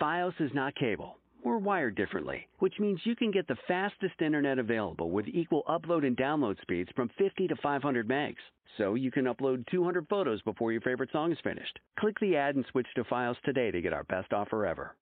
FiOS is not cable. We're wired differently, which means you can get the fastest internet available with equal upload and download speeds from 50 to 500 megs. So you can upload 200 photos before your favorite song is finished. Click the ad and switch to FiOS today to get our best offer ever.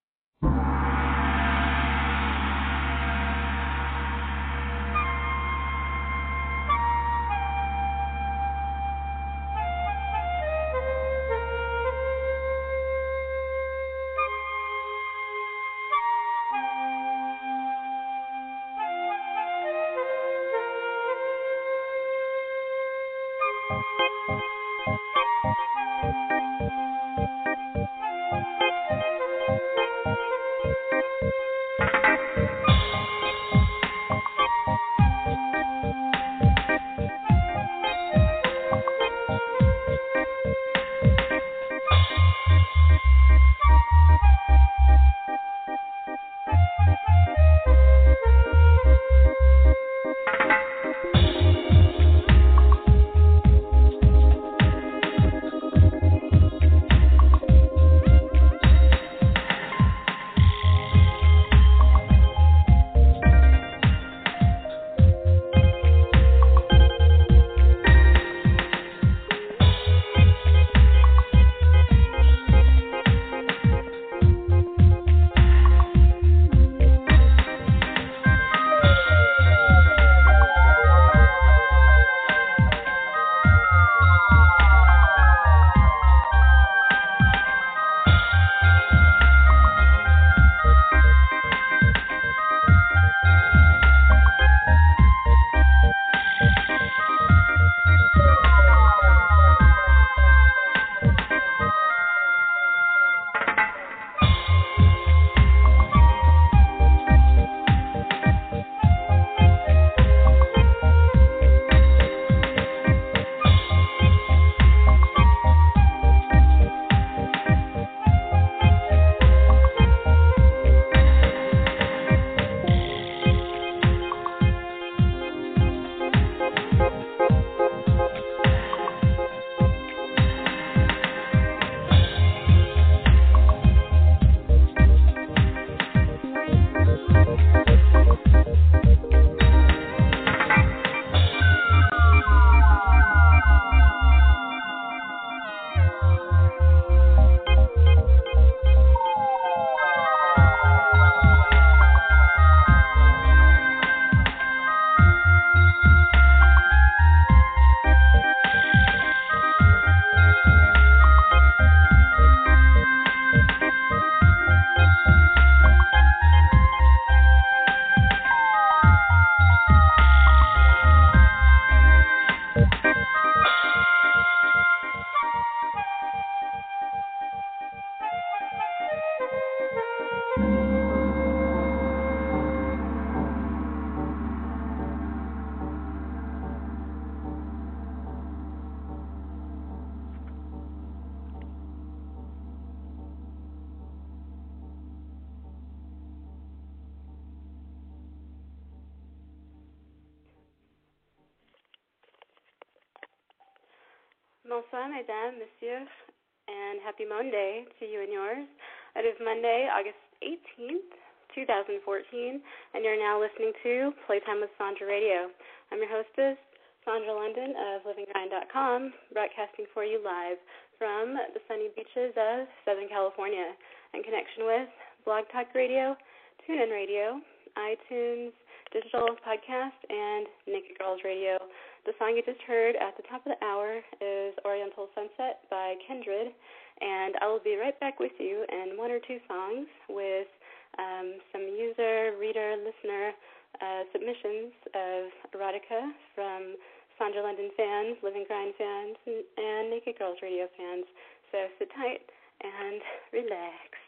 Bonsoir, mesdames, messieurs, and happy Monday to you and yours. It is Monday, August 18th, 2014, and you're now listening to Playtime with Sandra Radio. I'm your hostess, Sandra London of LiveAndGrind.com, broadcasting for you live from the sunny beaches of Southern California in connection with Blog Talk Radio, TuneIn Radio, iTunes, Digital Podcast, and Naked Girls Radio. The song you just heard at the top of the hour is Oriental Sunset by Kindred, and I will be right back with you in one or two songs with um, some user, reader, listener uh, submissions of erotica from Sandra London fans, Live and Grind fans, and, and Naked Girls Radio fans. So sit tight and relax.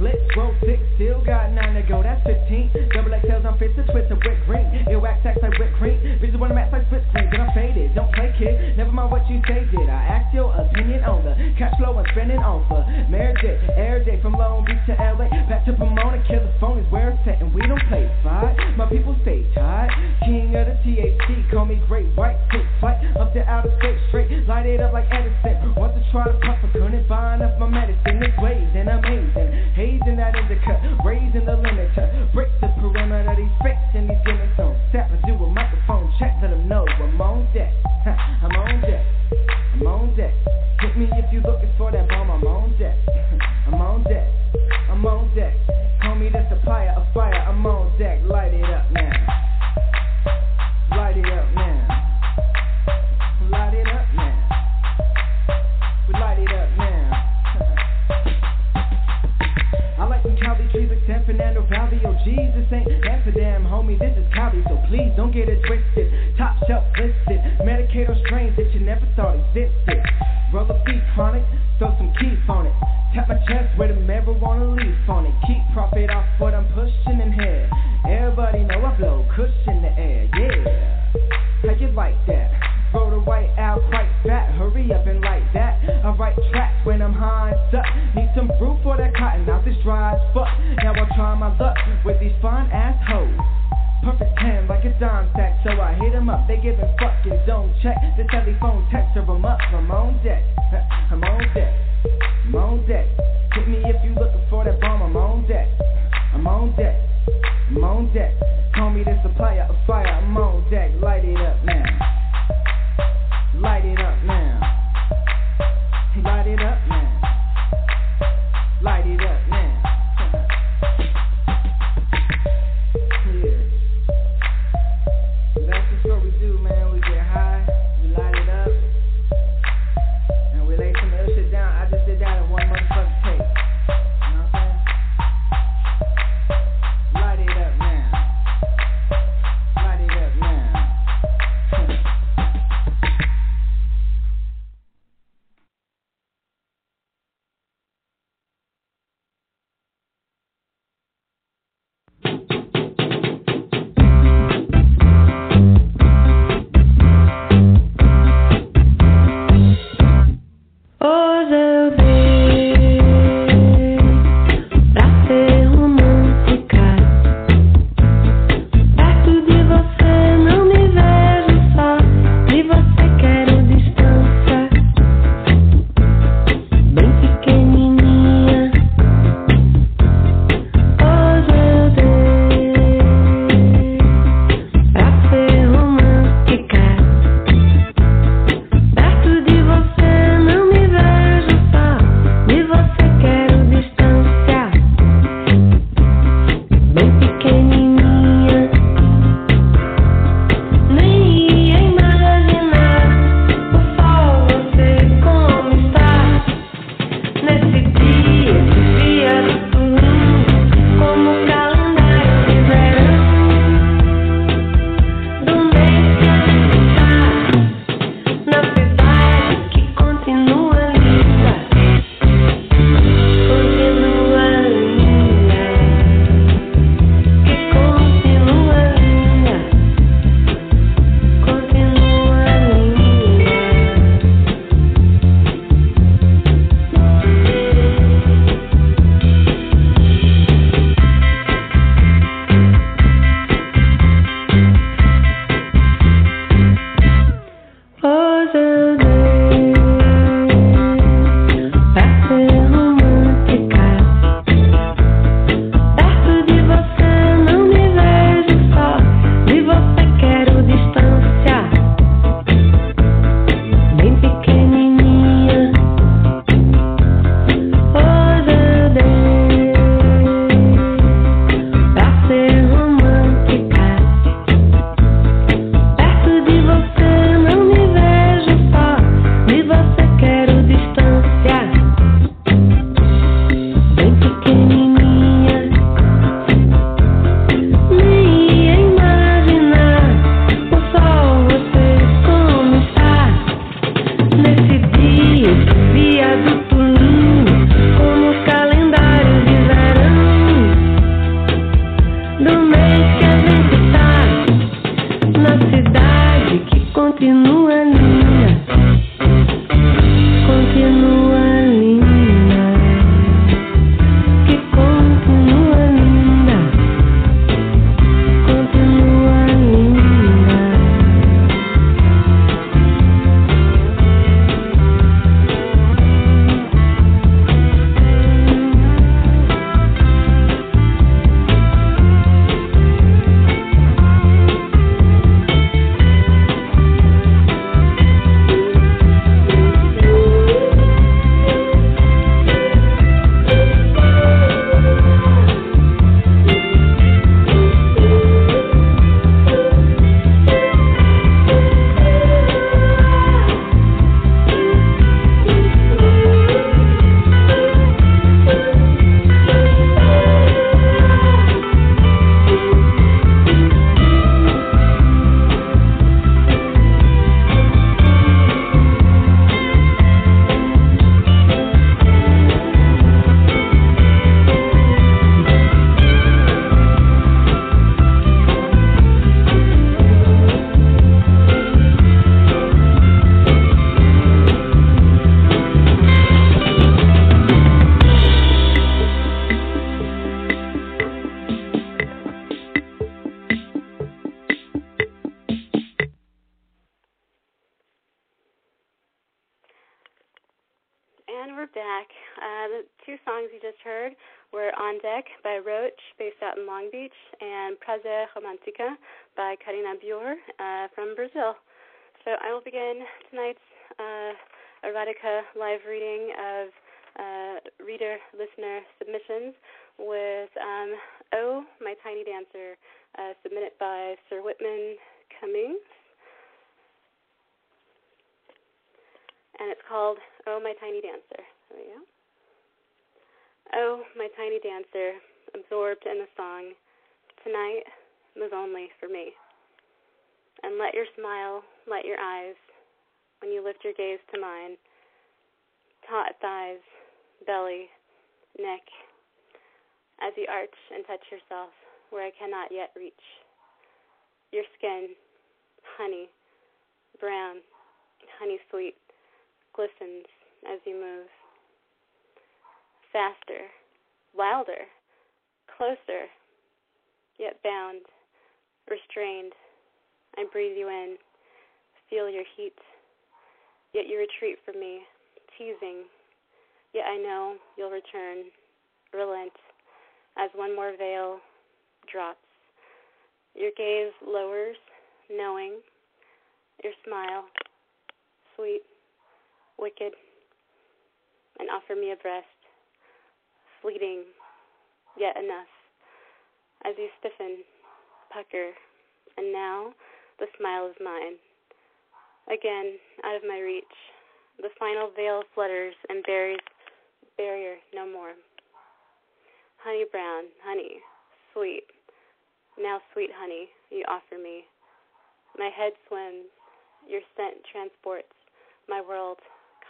split, roll six, still got nine to go. That's 15. Double XLs, I'm fisted, twist and whipped green. It wax acts like whipped cream. Bitches wanna match like split screen, then I'm faded. Don't play kid, never mind what you say, did. I ask your opinion on the cash flow and spending on for marriage. Air J from Long Beach to LA, back to Pomona, Kill the California's where it's at, and we don't play fight. My people stay tight. King of the THC, call me Great White Six fight, up to outer space, straight light it up like Edison. Once I tried to puff, I couldn't buy enough my medicine. It's ways and amazing. Hey, raising that indica, raising the limit, break the perimeter, these bricks On Deck by Roach, based out in Long Beach, and Prazer Romantica by Karina Buhr uh, from Brazil. So I will begin tonight's uh, erotica live reading of uh, reader listener submissions with um, Oh, My Tiny Dancer, uh, submitted by Sir Whitman Cummings. And it's called Oh, My Tiny Dancer. There we go. Oh, my tiny dancer, absorbed in the song, tonight move only for me. And let your smile light your eyes when you lift your gaze to mine. Taut thighs, belly, neck, as you arch and touch yourself where I cannot yet reach. Your skin, honey, brown, honey sweet, glistens as you move faster, wilder, closer, yet bound, restrained. I breathe you in, feel your heat, yet you retreat from me, teasing, yet I know you'll return, relent, as one more veil drops. Your gaze lowers, knowing, your smile, sweet, wicked, and offer me a breast fleeting, yet enough. As you stiffen, pucker, and now the smile is mine. Again, out of my reach, the final veil flutters and buries barrier no more. Honey brown, honey, sweet, now sweet honey, you offer me. My head swims, your scent transports my world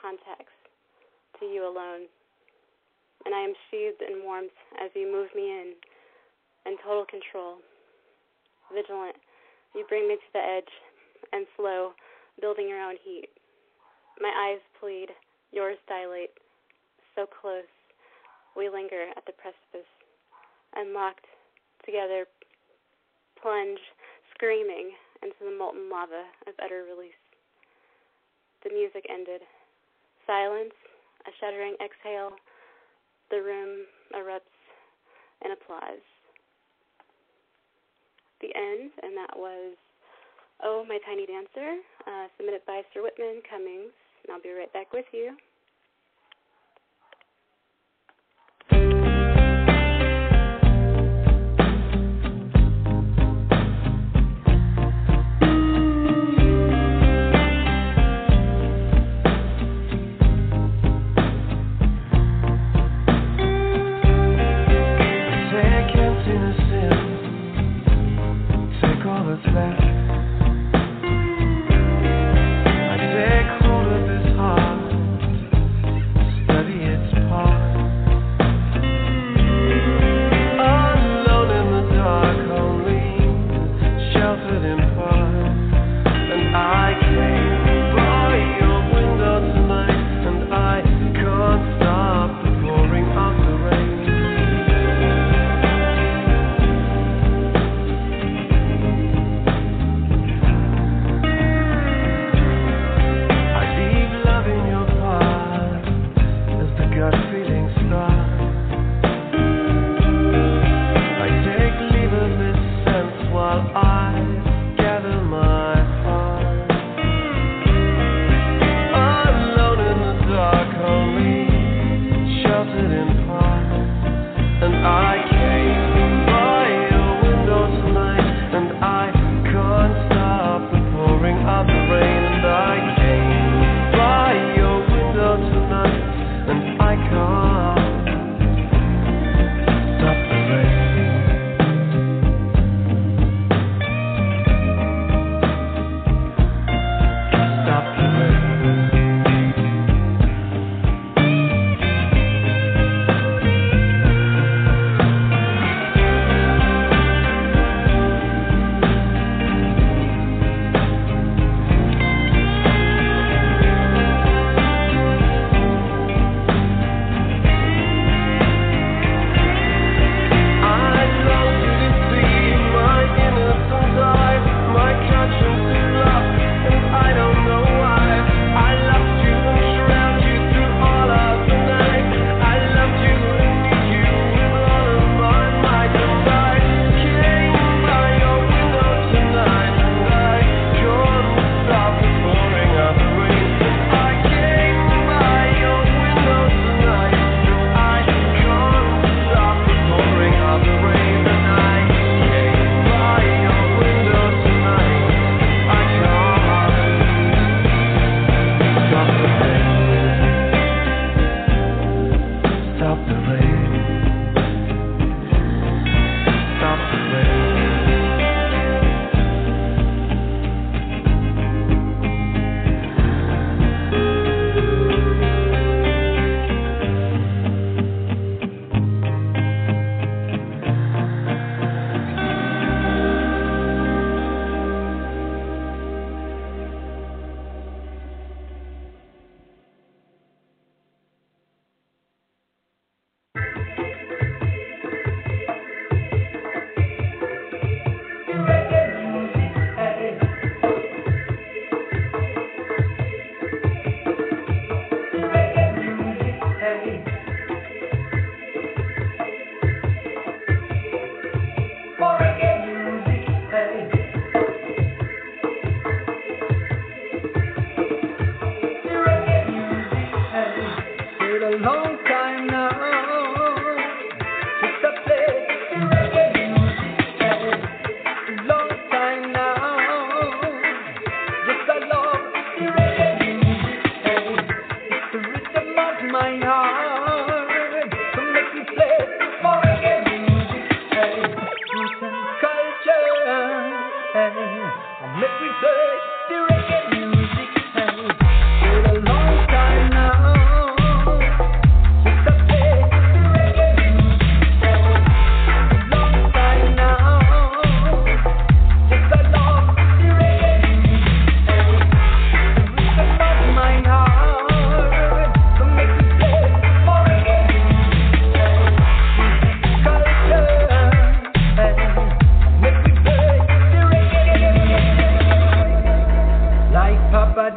contacts to you alone and I am sheathed in warmth as you move me in, in total control. Vigilant, you bring me to the edge, and slow, building your own heat. My eyes plead, yours dilate. So close, we linger at the precipice, and locked together, plunge, screaming, into the molten lava of utter release. The music ended. Silence, a shuddering exhale, the room erupts in applause. The end, and that was Oh, My Tiny Dancer, uh, submitted by Sir Whitman Cummings. And I'll be right back with you. what's left.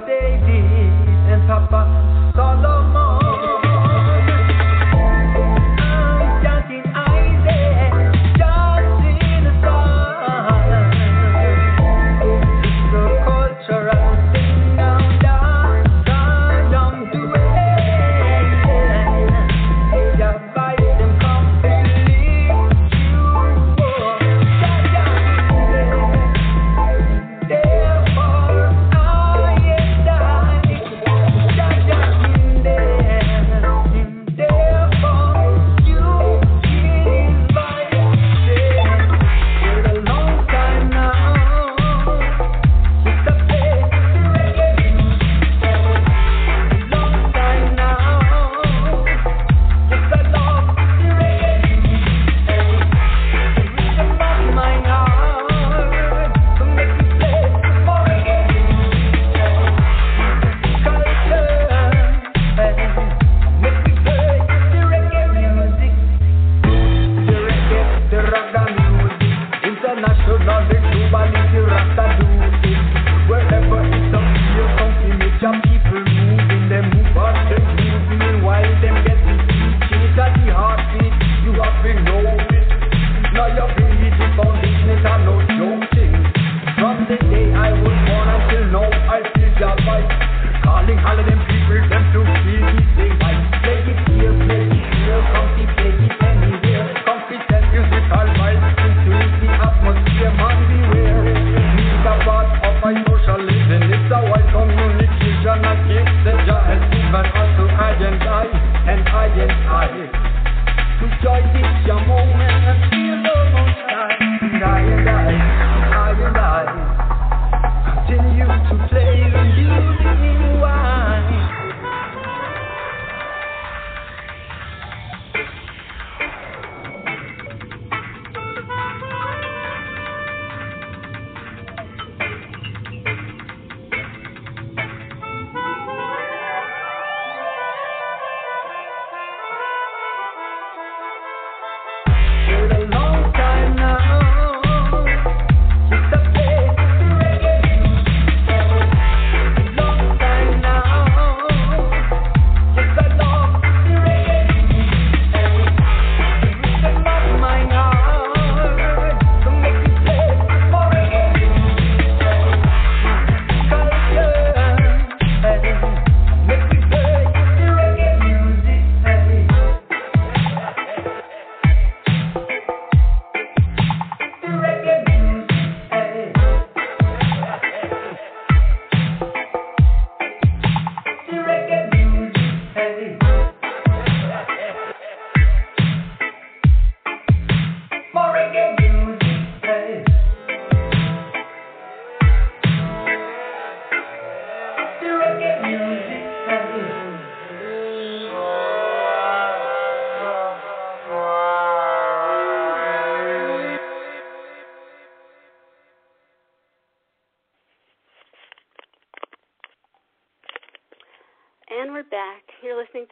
David and Papa.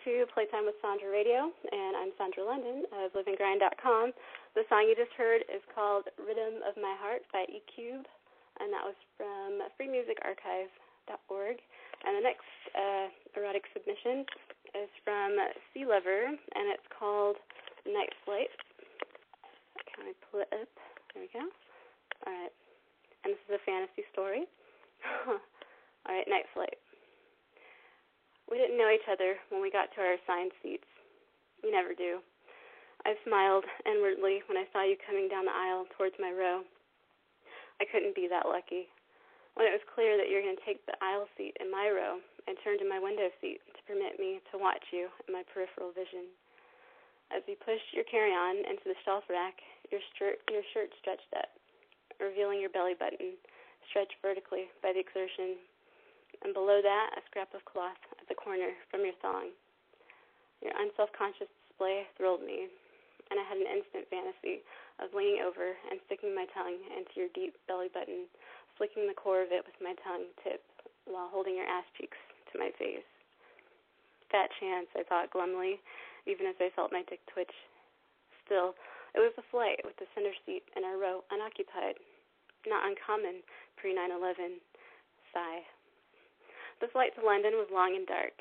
To Playtime with Sandra Radio, and I'm Sandra London of LiveAndGrind.com. The song you just heard is called Rhythm of My Heart by E-Cube, and that was from freemusicarchive.org. And the next uh, erotic submission is from Sea Lover, and it's called Night Flight. Can I pull it up? There we go. All right. And this is a fantasy story. All right, Night Flight. We didn't know each other when we got to our assigned seats. You never do. I smiled inwardly when I saw you coming down the aisle towards my row. I couldn't be that lucky. When it was clear that you were going to take the aisle seat in my row, I turned to my window seat to permit me to watch you in my peripheral vision. As you pushed your carry-on into the shelf rack, your shirt, your shirt stretched up, revealing your belly button, stretched vertically by the exertion and below that, a scrap of cloth at the corner from your thong. Your unself-conscious display thrilled me, and I had an instant fantasy of leaning over and sticking my tongue into your deep belly button, flicking the core of it with my tongue tip while holding your ass cheeks to my face. Fat chance, I thought glumly, even as I felt my dick twitch. Still, it was a flight with the center seat in our row unoccupied. Not uncommon pre 9 11. Sigh. The flight to London was long and dark.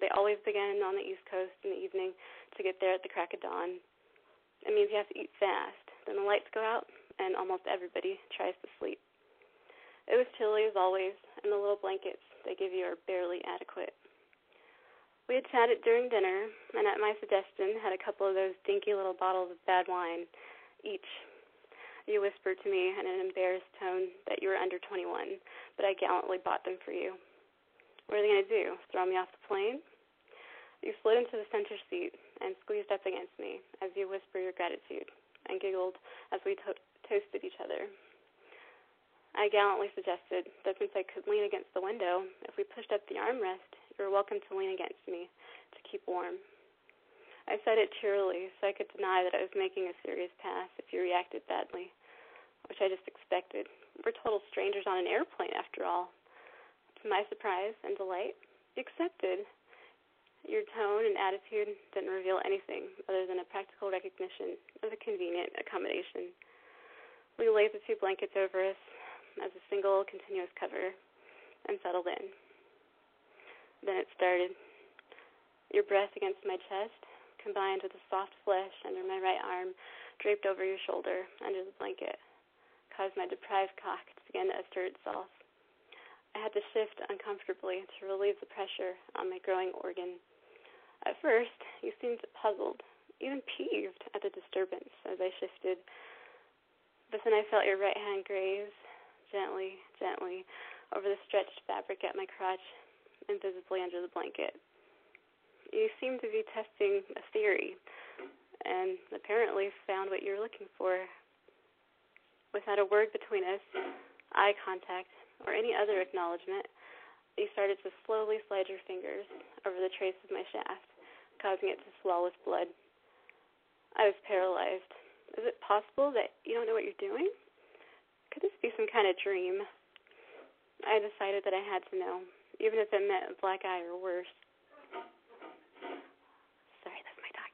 They always begin on the East Coast in the evening to get there at the crack of dawn. It means you have to eat fast. Then the lights go out, and almost everybody tries to sleep. It was chilly as always, and the little blankets they give you are barely adequate. We had chatted during dinner, and at my suggestion, had a couple of those dinky little bottles of bad wine each. You whispered to me in an embarrassed tone that you were under 21, but I gallantly bought them for you. What are they going to do? Throw me off the plane? You slid into the center seat and squeezed up against me as you whispered your gratitude and giggled as we to- toasted each other. I gallantly suggested that since I could lean against the window, if we pushed up the armrest, you were welcome to lean against me to keep warm. I said it cheerily so I could deny that I was making a serious pass if you reacted badly, which I just expected. We're total strangers on an airplane, after all. To my surprise and delight, accepted. Your tone and attitude didn't reveal anything other than a practical recognition of a convenient accommodation. We laid the two blankets over us as a single continuous cover and settled in. Then it started. Your breath against my chest, combined with the soft flesh under my right arm draped over your shoulder under the blanket, caused my deprived cock to begin to assert itself. I had to shift uncomfortably to relieve the pressure on my growing organ. At first, you seemed puzzled, even peeved at the disturbance as I shifted. But then I felt your right hand graze gently, gently over the stretched fabric at my crotch, invisibly under the blanket. You seemed to be testing a theory, and apparently found what you were looking for. Without a word between us, eye contact, or any other acknowledgement, you started to slowly slide your fingers over the trace of my shaft, causing it to swell with blood. I was paralyzed. Is it possible that you don't know what you're doing? Could this be some kind of dream? I decided that I had to know, even if it meant a black eye or worse. Sorry, that's my dog.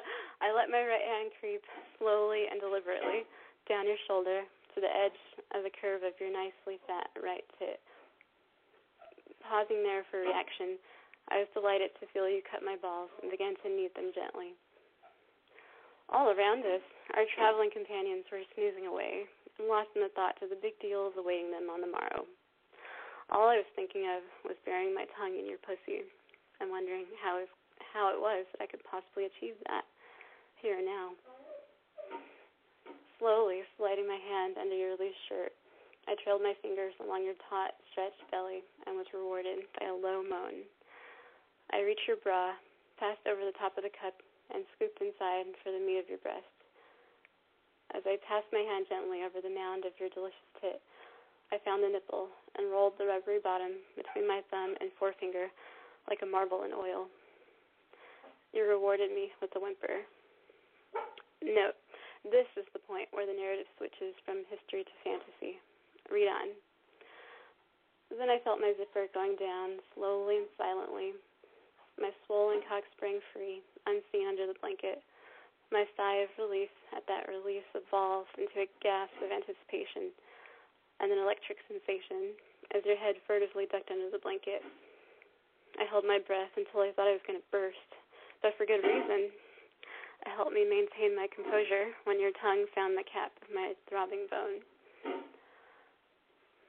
I let my right hand creep slowly and deliberately down your shoulder to the edge of the curve of your nicely fat right tit. Pausing there for reaction, I was delighted to feel you cut my balls and began to knead them gently. All around us, our traveling companions were snoozing away, lost in the thought of the big deals awaiting them on the morrow. All I was thinking of was burying my tongue in your pussy and wondering how how it was that I could possibly achieve that here and now slowly sliding my hand under your loose shirt. I trailed my fingers along your taut, stretched belly and was rewarded by a low moan. I reached your bra, passed over the top of the cup, and scooped inside for the meat of your breast. As I passed my hand gently over the mound of your delicious tit, I found the nipple and rolled the rubbery bottom between my thumb and forefinger like a marble in oil. You rewarded me with a whimper. Note, this is the point where the narrative switches from history to fantasy. Read on. Then I felt my zipper going down slowly and silently. My swollen cock sprang free, unseen under the blanket. My sigh of relief at that release evolved into a gasp of anticipation and an electric sensation as your head furtively ducked under the blanket. I held my breath until I thought I was going to burst, but for good reason helped me maintain my composure when your tongue found the cap of my throbbing bone.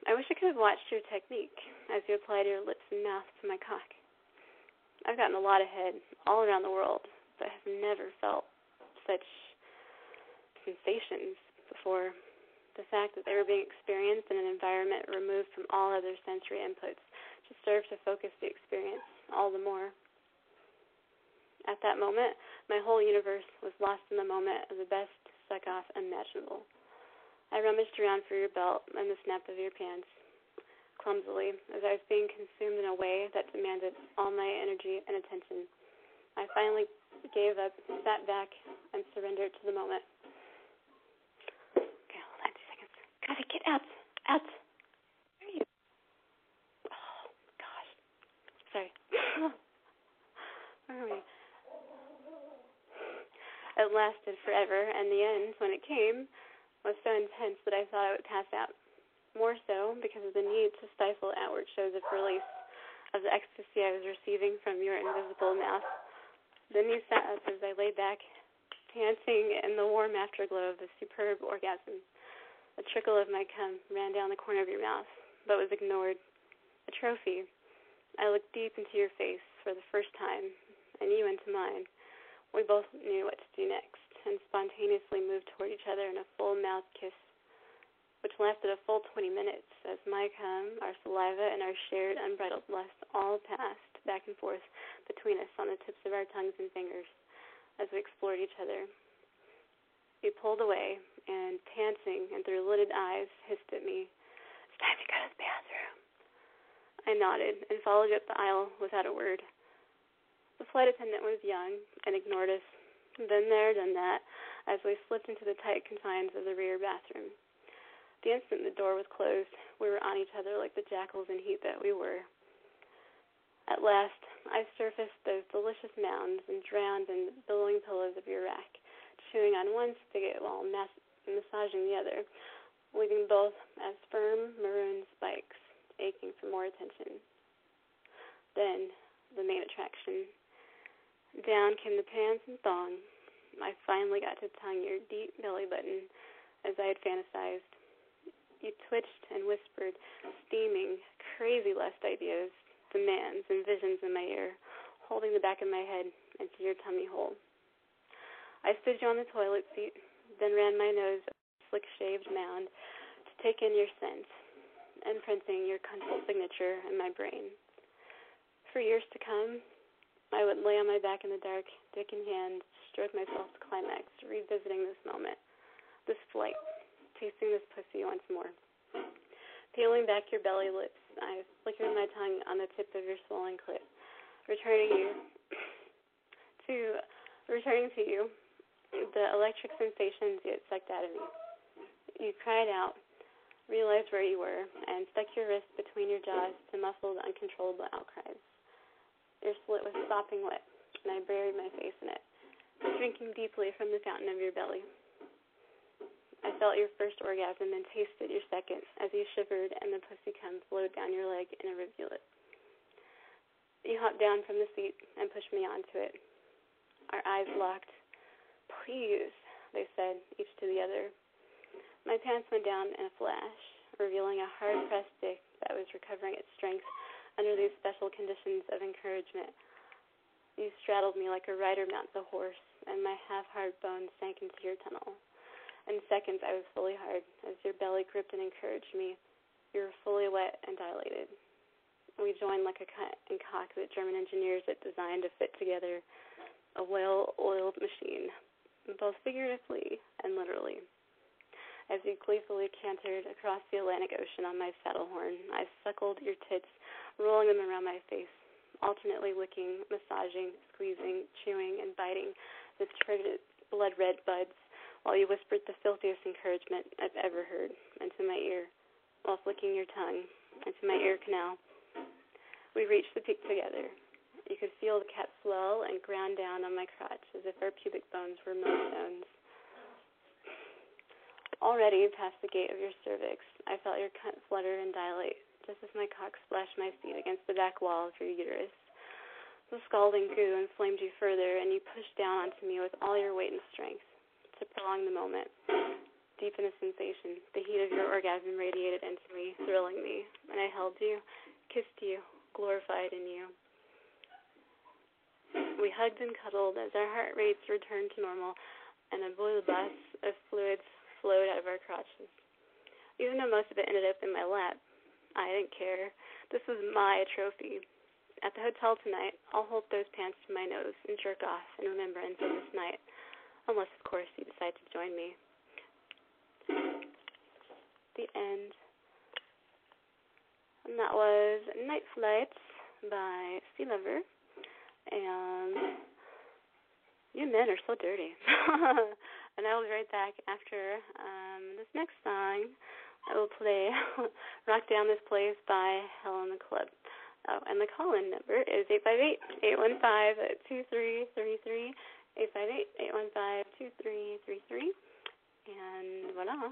I wish I could have watched your technique as you applied your lips and mouth to my cock. I've gotten a lot of head all around the world, but have never felt such sensations before. The fact that they were being experienced in an environment removed from all other sensory inputs just served to focus the experience all the more. At that moment, my whole universe was lost in the moment of the best suck off imaginable. I rummaged around for your belt and the snap of your pants, clumsily, as I was being consumed in a way that demanded all my energy and attention. I finally gave up, sat back, and surrendered to the moment. Okay, hold on two seconds. Gotta get out, out. Where are you? Oh, gosh. Sorry. Where are we? It lasted forever, and the end, when it came, was so intense that I thought I would pass out. More so because of the need to stifle outward shows of release of the ecstasy I was receiving from your invisible mouth. Then you sat up as I lay back, panting in the warm afterglow of the superb orgasm. A trickle of my cum ran down the corner of your mouth, but was ignored. A trophy. I looked deep into your face for the first time, and you into mine. We both knew what to do next and spontaneously moved toward each other in a full mouth kiss, which lasted a full 20 minutes as my cum, our saliva, and our shared unbridled lust all passed back and forth between us on the tips of our tongues and fingers as we explored each other. We pulled away and, panting and through lidded eyes, hissed at me, It's time to go to the bathroom. I nodded and followed up the aisle without a word. The flight attendant was young and ignored us. Then there, done that, as we slipped into the tight confines of the rear bathroom. The instant the door was closed, we were on each other like the jackals in heat that we were. At last, I surfaced those delicious mounds and drowned in the billowing pillows of your rack, chewing on one spigot while mas- massaging the other, leaving both as firm maroon spikes, aching for more attention. Then, the main attraction Down came the pants and thong. I finally got to tongue your deep belly button as I had fantasized. You twitched and whispered, steaming, crazy lust ideas, demands, and visions in my ear, holding the back of my head into your tummy hole. I stood you on the toilet seat, then ran my nose up the slick shaved mound to take in your scent, imprinting your cuntful signature in my brain. For years to come, I would lay on my back in the dark, dick in hand, stroke myself to climax, revisiting this moment, this flight, tasting this pussy once more. Peeling back your belly lips, I flickered my tongue on the tip of your swollen clit, returning you to returning to you the electric sensations you had sucked out of me. You cried out, realized where you were, and stuck your wrist between your jaws to muffle the uncontrollable outcries. Your slit was sopping wet, and I buried my face in it, drinking deeply from the fountain of your belly. I felt your first orgasm and tasted your second as you shivered and the pussy cum flowed down your leg in a rivulet. You hopped down from the seat and pushed me onto it. Our eyes locked. Please, they said, each to the other. My pants went down in a flash, revealing a hard pressed dick that was recovering its strength under these special conditions of encouragement. You straddled me like a rider mounts a horse, and my half hard bones sank into your tunnel. In seconds, I was fully hard as your belly gripped and encouraged me. You were fully wet and dilated. We joined like a cut and cock that German engineers had designed to fit together a well oiled machine, both figuratively and literally. As you gleefully cantered across the Atlantic Ocean on my saddle horn, I suckled your tits, rolling them around my face, alternately licking, massaging, squeezing, chewing, and biting the turgid, blood red buds while you whispered the filthiest encouragement I've ever heard into my ear, while flicking your tongue into my ear canal. We reached the peak together. You could feel the cat swell and ground down on my crotch as if our pubic bones were millstones. Already past the gate of your cervix, I felt your cunt flutter and dilate, just as my cock splashed my seat against the back wall of your uterus. The scalding goo inflamed you further, and you pushed down onto me with all your weight and strength to prolong the moment. Deep in a sensation, the heat of your orgasm radiated into me, thrilling me, and I held you, kissed you, glorified in you. We hugged and cuddled as our heart rates returned to normal, and a bouillabaisse of fluids flowed out of our crotches. Even though most of it ended up in my lap, I didn't care. This was my trophy. At the hotel tonight, I'll hold those pants to my nose and jerk off in remembrance of this night unless, of course, you decide to join me. The end. And that was Night Flights by Sea Lover. And you men are so dirty. and I will be right back after um, this next song. I will play Rock Down This Place by Hell in the Club. Oh, and the call-in number is 858-815-2333. 858-815-2333. And voila.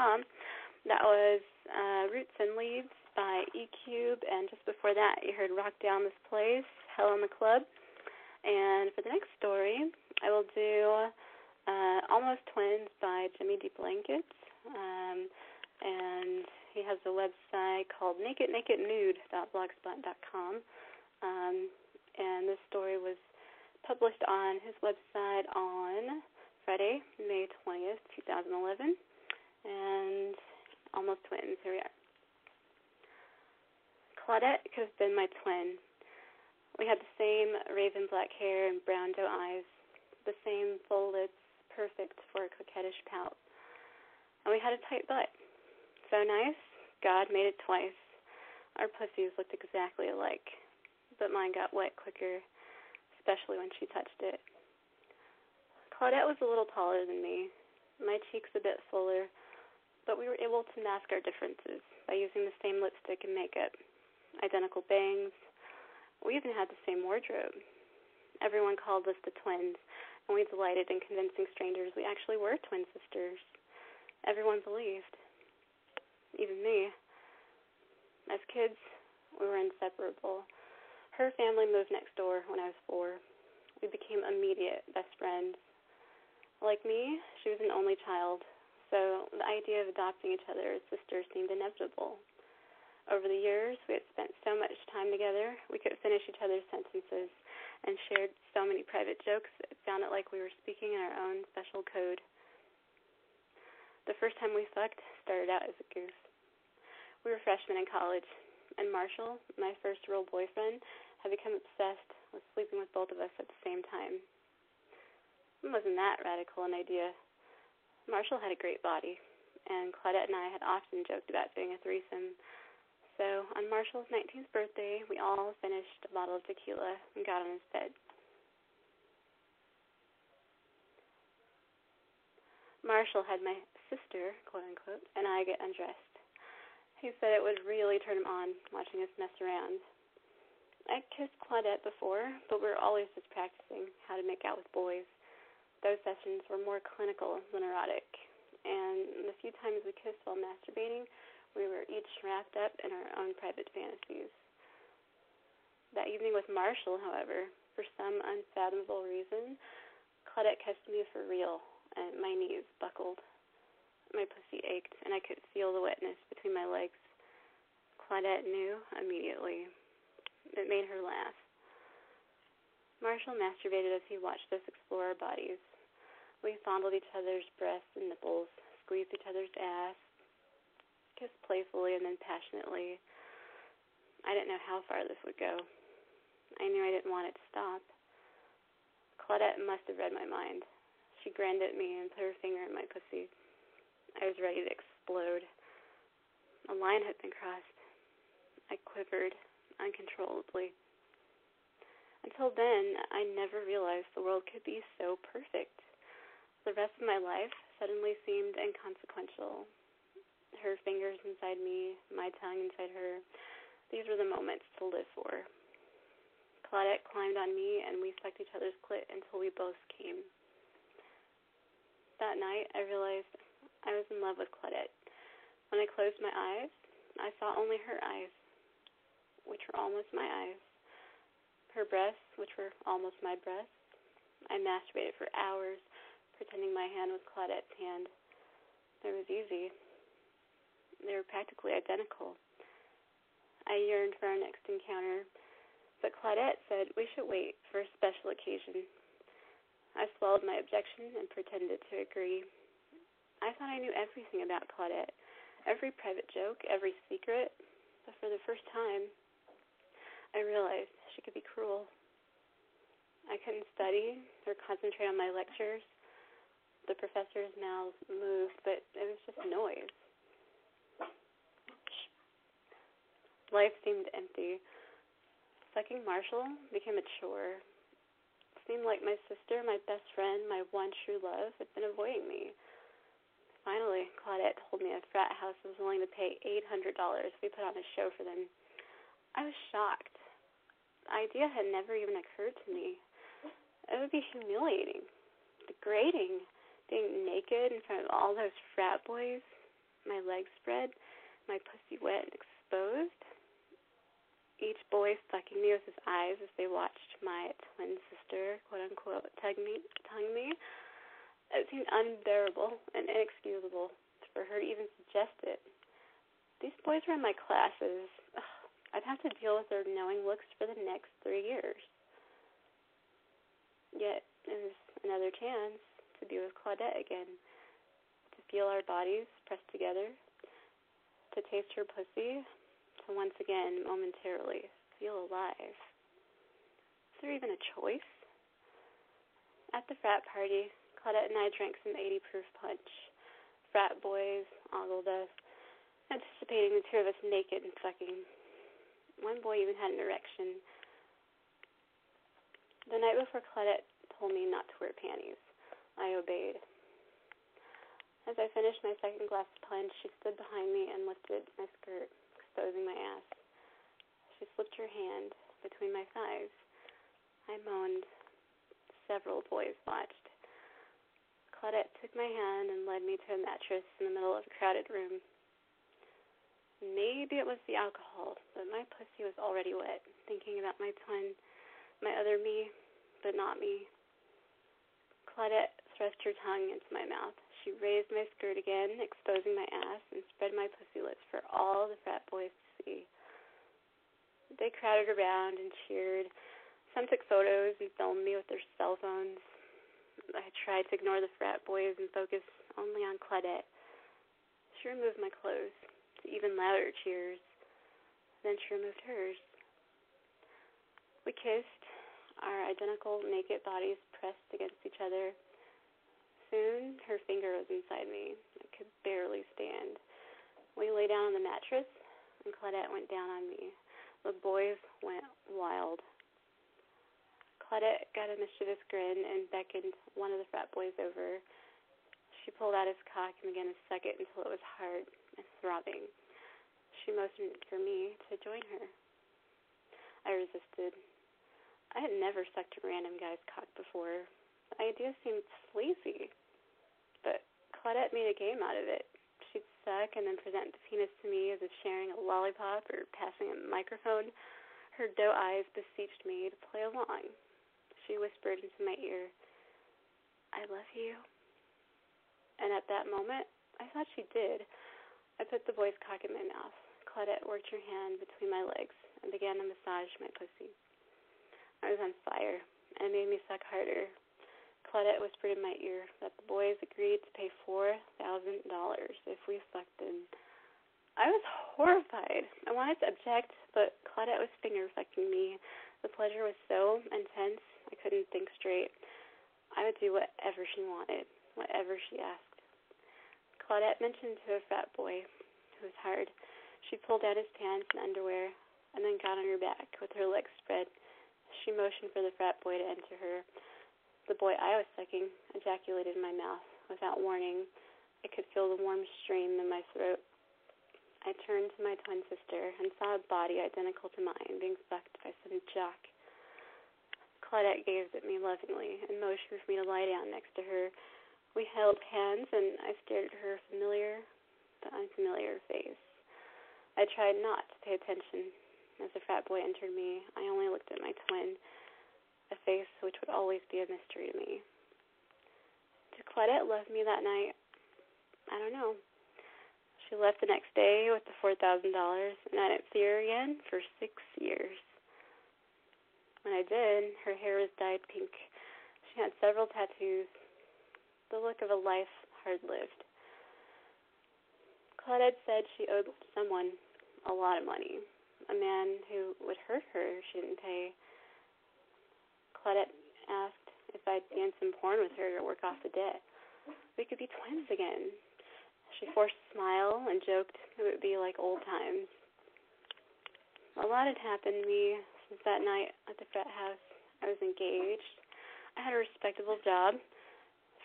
LiveAndGrind.com. That was uh, Roots and Leaves by E Cube, and just before that, you heard Rock Down This Place, Hell in the Club. And for the next story, I will do uh, Almost Twins by Jimmy D. Blankets. Um, and he has a website called nakednakednude.blogspot.com. Um, and this story was published on his website on Friday, May 20th, 2011. And almost twins, here we are. Claudette could have been my twin. We had the same raven black hair and brown doe eyes, the same full lips, perfect for a coquettish pout. And we had a tight butt. So nice, God made it twice. Our pussies looked exactly alike, but mine got wet quicker especially when she touched it. Claudette was a little taller than me, my cheeks a bit fuller, but we were able to mask our differences by using the same lipstick and makeup, identical bangs. We even had the same wardrobe. Everyone called us the twins, and we delighted in convincing strangers we actually were twin sisters. Everyone believed, even me. As kids, we were inseparable. Her family moved next door when I was four. We became immediate best friends. Like me, she was an only child, so the idea of adopting each other as sisters seemed inevitable. Over the years, we had spent so much time together, we could finish each other's sentences and shared so many private jokes, that it sounded like we were speaking in our own special code. The first time we fucked started out as a goof. We were freshmen in college, and Marshall, my first real boyfriend, had become obsessed with sleeping with both of us at the same time. It wasn't that radical an idea. Marshall had a great body, and Claudette and I had often joked about doing a threesome. So on Marshall's 19th birthday, we all finished a bottle of tequila and got on his bed. Marshall had my sister, quote unquote, and I get undressed. He said it would really turn him on watching us mess around. I kissed Claudette before, but we were always just practicing how to make out with boys. Those sessions were more clinical than erotic, and the few times we kissed while masturbating, we were each wrapped up in our own private fantasies. That evening with Marshall, however, for some unfathomable reason, Claudette kissed me for real, and my knees buckled. My pussy ached, and I could feel the wetness between my legs. Claudette knew immediately. It made her laugh. Marshall masturbated as he watched us explore our bodies. We fondled each other's breasts and nipples, squeezed each other's ass, kissed playfully and then passionately. I didn't know how far this would go. I knew I didn't want it to stop. Claudette must have read my mind. She grinned at me and put her finger in my pussy. I was ready to explode. A line had been crossed. I quivered uncontrollably. Until then, I never realized the world could be so perfect. The rest of my life suddenly seemed inconsequential. Her fingers inside me, my tongue inside her. These were the moments to live for. Claudette climbed on me, and we sucked each other's clit until we both came. That night, I realized I was in love with Claudette. When I closed my eyes, I saw only her eyes, which were almost my eyes, her breasts, which were almost my breasts. I masturbated for hours, pretending my hand was Claudette's hand. It was easy. They were practically identical. I yearned for our next encounter, but Claudette said we should wait for a special occasion. I swallowed my objection and pretended to agree. I thought I knew everything about Claudette, every private joke, every secret, but for the first time, I realized she could be cruel. I couldn't study or concentrate on my lectures the professor's mouth moved, but it was just noise. Life seemed empty. Sucking Marshall became a chore. It seemed like my sister, my best friend, my one true love, had been avoiding me. Finally, Claudette told me a frat house was willing to pay $800 if we put on a show for them. I was shocked. The idea had never even occurred to me. It would be humiliating, degrading being naked in front of all those frat boys, my legs spread, my pussy wet and exposed. Each boy sucking me with his eyes as they watched my twin sister, quote unquote, tongue me. Tongue me. It seemed unbearable and inexcusable for her to even suggest it. These boys were in my classes. Ugh, I'd have to deal with their knowing looks for the next three years. Yet it was another chance to be with Claudette again, to feel our bodies pressed together, to taste her pussy, to once again momentarily feel alive. Is there even a choice? At the frat party, Claudette and I drank some 80 proof punch. Frat boys ogled us, anticipating the two of us naked and fucking. One boy even had an erection. The night before Claudette told me not to wear panties. I obeyed. As I finished my second glass of punch, she stood behind me and lifted my skirt, exposing my ass. She slipped her hand between my thighs. I moaned. Several boys watched. Claudette took my hand and led me to a mattress in the middle of a crowded room. Maybe it was the alcohol, but my pussy was already wet, thinking about my twin, my other me, but not me. Claudette thrust her tongue into my mouth. She raised my skirt again, exposing my ass, and spread my pussy lips for all the frat boys to see. They crowded around and cheered. Some took photos and filmed me with their cell phones. I tried to ignore the frat boys and focus only on Claudette. She removed my clothes to even louder cheers. Then she removed hers. We kissed, our identical naked bodies pressed against each other. Soon, her finger was inside me. I could barely stand. We lay down on the mattress, and Claudette went down on me. The boys went wild. Claudette got a mischievous grin and beckoned one of the frat boys over. She pulled out his cock and began to suck it until it was hard and throbbing. She motioned for me to join her. I resisted. I had never sucked a random guy's cock before. The idea seemed sleazy. Claudette made a game out of it. She'd suck and then present the penis to me as if sharing a lollipop or passing a microphone. Her doe eyes beseeched me to play along. She whispered into my ear, I love you. And at that moment, I thought she did. I put the boy's cock in my mouth. Claudette worked her hand between my legs and began to massage my pussy. I was on fire, and it made me suck harder. Claudette whispered in my ear that the boys agreed to pay $4,000 if we them. I was horrified. I wanted to object, but Claudette was finger fucking me. The pleasure was so intense, I couldn't think straight. I would do whatever she wanted, whatever she asked. Claudette mentioned to a fat boy who was hard. She pulled down his pants and underwear and then got on her back with her legs spread. She motioned for the frat boy to enter her. The boy I was sucking ejaculated in my mouth without warning. I could feel the warm stream in my throat. I turned to my twin sister and saw a body identical to mine being sucked by some jock. Claudette gazed at me lovingly and motioned for me to lie down next to her. We held hands and I stared at her familiar but unfamiliar face. I tried not to pay attention. As the frat boy entered me, I only looked at my twin a face which would always be a mystery to me. Did Claudette love me that night? I don't know. She left the next day with the four thousand dollars, and I didn't see her again for six years. When I did, her hair was dyed pink. She had several tattoos, the look of a life hard lived. Claudette said she owed someone a lot of money, a man who would hurt her if she didn't pay. Claudette asked if I'd dance some porn with her to work off the debt. We could be twins again. She forced a smile and joked it would be like old times. A lot had happened to me since that night at the frat house. I was engaged. I had a respectable job.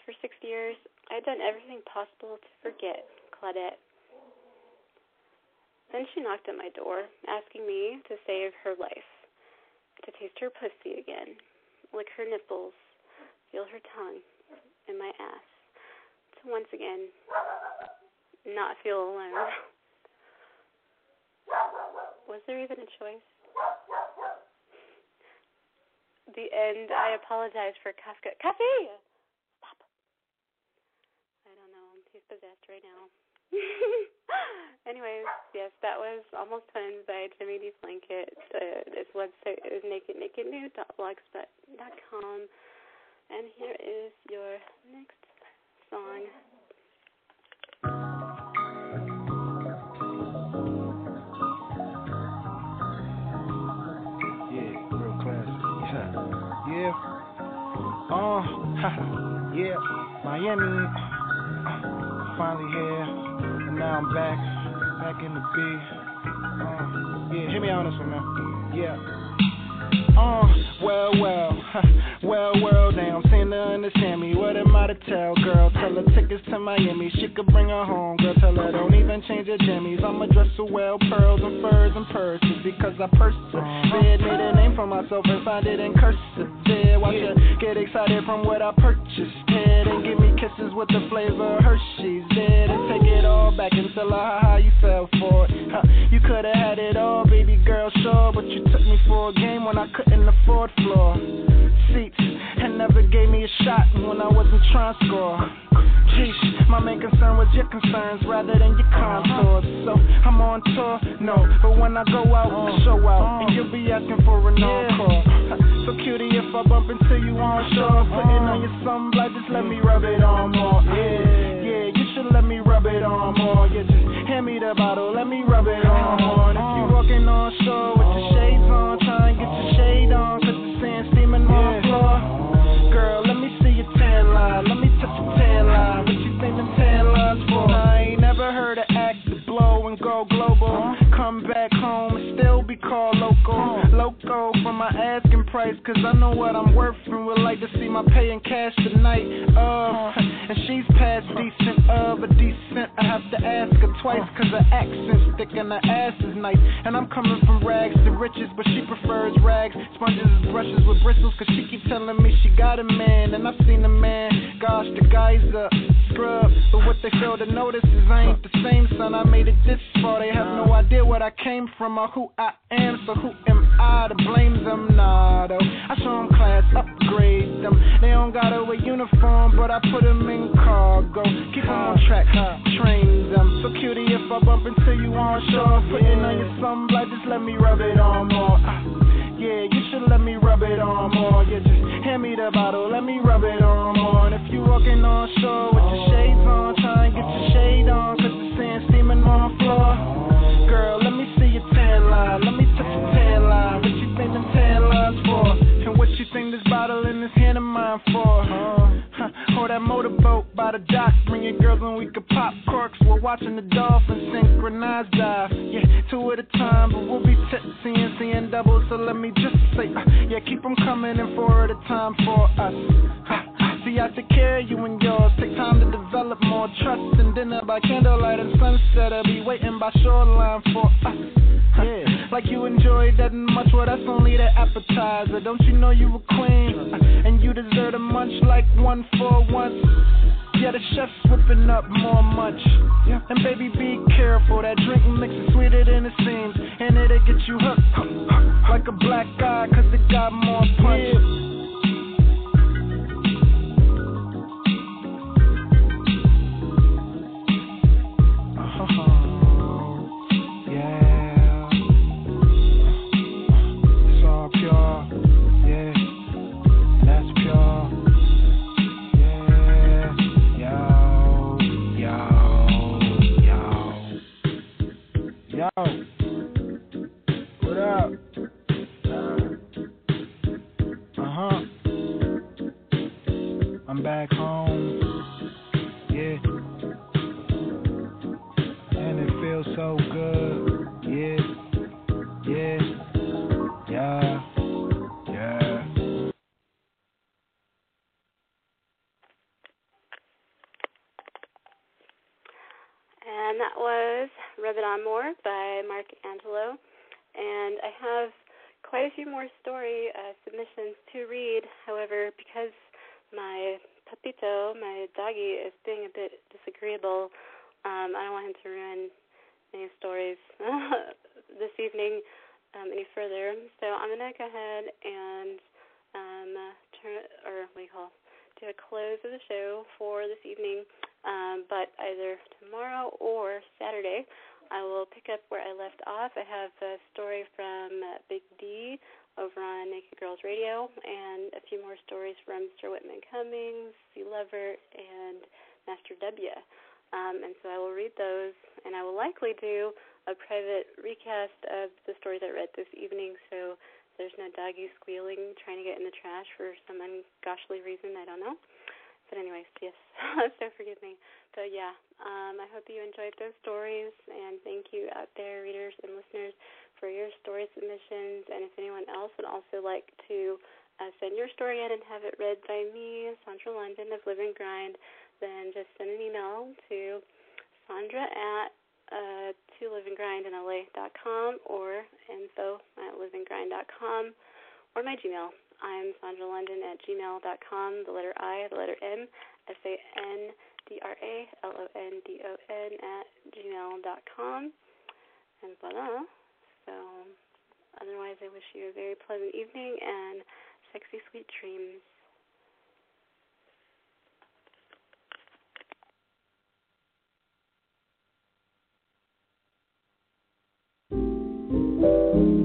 For six years, I had done everything possible to forget Claudette. Then she knocked at my door, asking me to save her life, to taste her pussy again, lick her nipples, feel her tongue in my ass, to once again not feel alone. Was there even a choice? The end. I apologize for Kafka. Coffee! Stop. I don't know. He's possessed right now. Anyways, yes, that was Almost Twins by Jimmy D. Blanket. Uh, this website is nakednakednude.blogspot.com. And here is your next song. Yeah, real classic. Yeah. Oh, yeah. Miami. Finally here. Now I'm back. Back in the B. Uh, yeah, hit me on this one, man. Yeah. Uh, well, well, well, well, damn, seem to understand me. What am I to tell, girl? Tell her tickets to Miami, she could bring her home. Girl, tell her don't even change her jimmies. I'ma dress her well, pearls and furs and purses because I persevered. Made a name for myself and find it in cursive. Yeah, watch her get excited from what I purchased. And give me kisses with the flavor of Hershey's. Dead and take it all back and tell her how you fell for it. Huh, you could have had it all, baby girl, sure, but you took me for a game when I couldn't afford floor seats and never gave me a shot when I wasn't trying to score. Jeez, my main concern was your concerns rather than your contours. So I'm on tour, no, but when I go out, I show out, and you'll be asking for an encore. So cutie, if I bump into you on shore, putting on your sunblock, just let me rub it on more. Yeah, yeah, you should let me rub it on more. Yeah, just hand me the bottle, let me rub it on more. Price, cause I know what I'm worth and would like to see my pay in cash tonight. Uh, and she's past decent, uh, but decent. I have to ask her twice, cause her accent's thick and her ass is nice. And I'm coming from rags to riches, but she prefers rags. Sponges and brushes with bristles, cause she keep telling me she got a man. And I've seen a man, gosh, the guy's a scrub. But what they fail to notice is I ain't the same son. I made it this far, they have no idea what I came from or who I am. So who am I to blame them? Nah, though. I show them class, upgrade them. They don't gotta wear uniform, but I put them in cargo. Keep them on track, huh? train them. So cutie if I bump into you on shore. Putting on your sunlight, just let me rub it on more. Uh, yeah, you should let me rub it on more. Yeah, just hand me the bottle, let me rub it on more. And walking on shore with your shades on, try and get your shade on, cause the sand steaming on the floor. Girl, let me see your tan line, let me touch your tan line. What you think them tan lines for? And what you think this bottle in this hand of mine for? Huh. Or that motorboat by the dock, bringing girls and we could pop corks. We're watching the dolphins synchronize dive. Yeah, two at a time, but we'll be tipsy and seeing double. So let me just say, uh, yeah, keep them coming in four at a time for us. Huh. See, I take care of you and yours. Take time to develop more trust. And dinner by candlelight and sunset. I'll be waiting by shoreline for us. Yeah, like you enjoyed that much. Well, that's only the appetizer. Don't you know you a queen? Uh, and you deserve a munch like one for once. Yeah, the chef's whipping up more munch. Yeah. And baby, be careful. That drink mix is sweeter than it seems. And it'll get you hooked like a black eye, cause it got more punch. Story submissions. And if anyone else would also like to uh, send your story in and have it read by me, Sandra London of Live and Grind, then just send an email to Sandra at uh, to liveandgrindinla.com or info at liveandgrind.com or my Gmail. I'm Sandra London at gmail.com, the letter I, the letter M, S A N D R A L O N D O N at gmail.com. And voila. So, otherwise, I wish you a very pleasant evening and sexy, sweet dreams. One, two,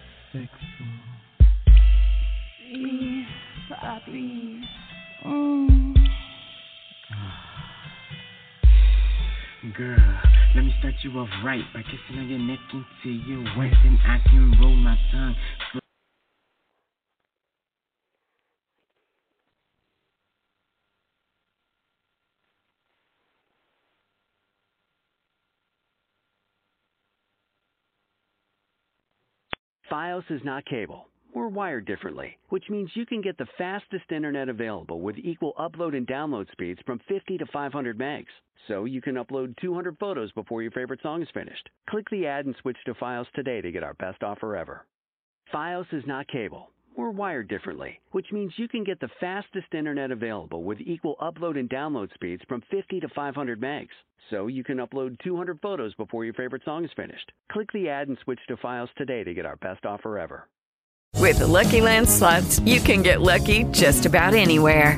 Girl, let me start you off right by kissing on your neck into your waist, and I can roll my tongue. Fios is not cable. We're wired differently, which means you can get the fastest internet available with equal upload and download speeds from 50 to 500 megs. So you can upload 200 photos before your favorite song is finished. Click the ad and switch to Fios today to get our best offer ever. Fios is not cable. We're wired differently, which means you can get the fastest internet available with equal upload and download speeds from 50 to 500 megs. So you can upload 200 photos before your favorite song is finished. Click the ad and switch to Fios today to get our best offer ever. With the Lucky Land slots, you can get lucky just about anywhere.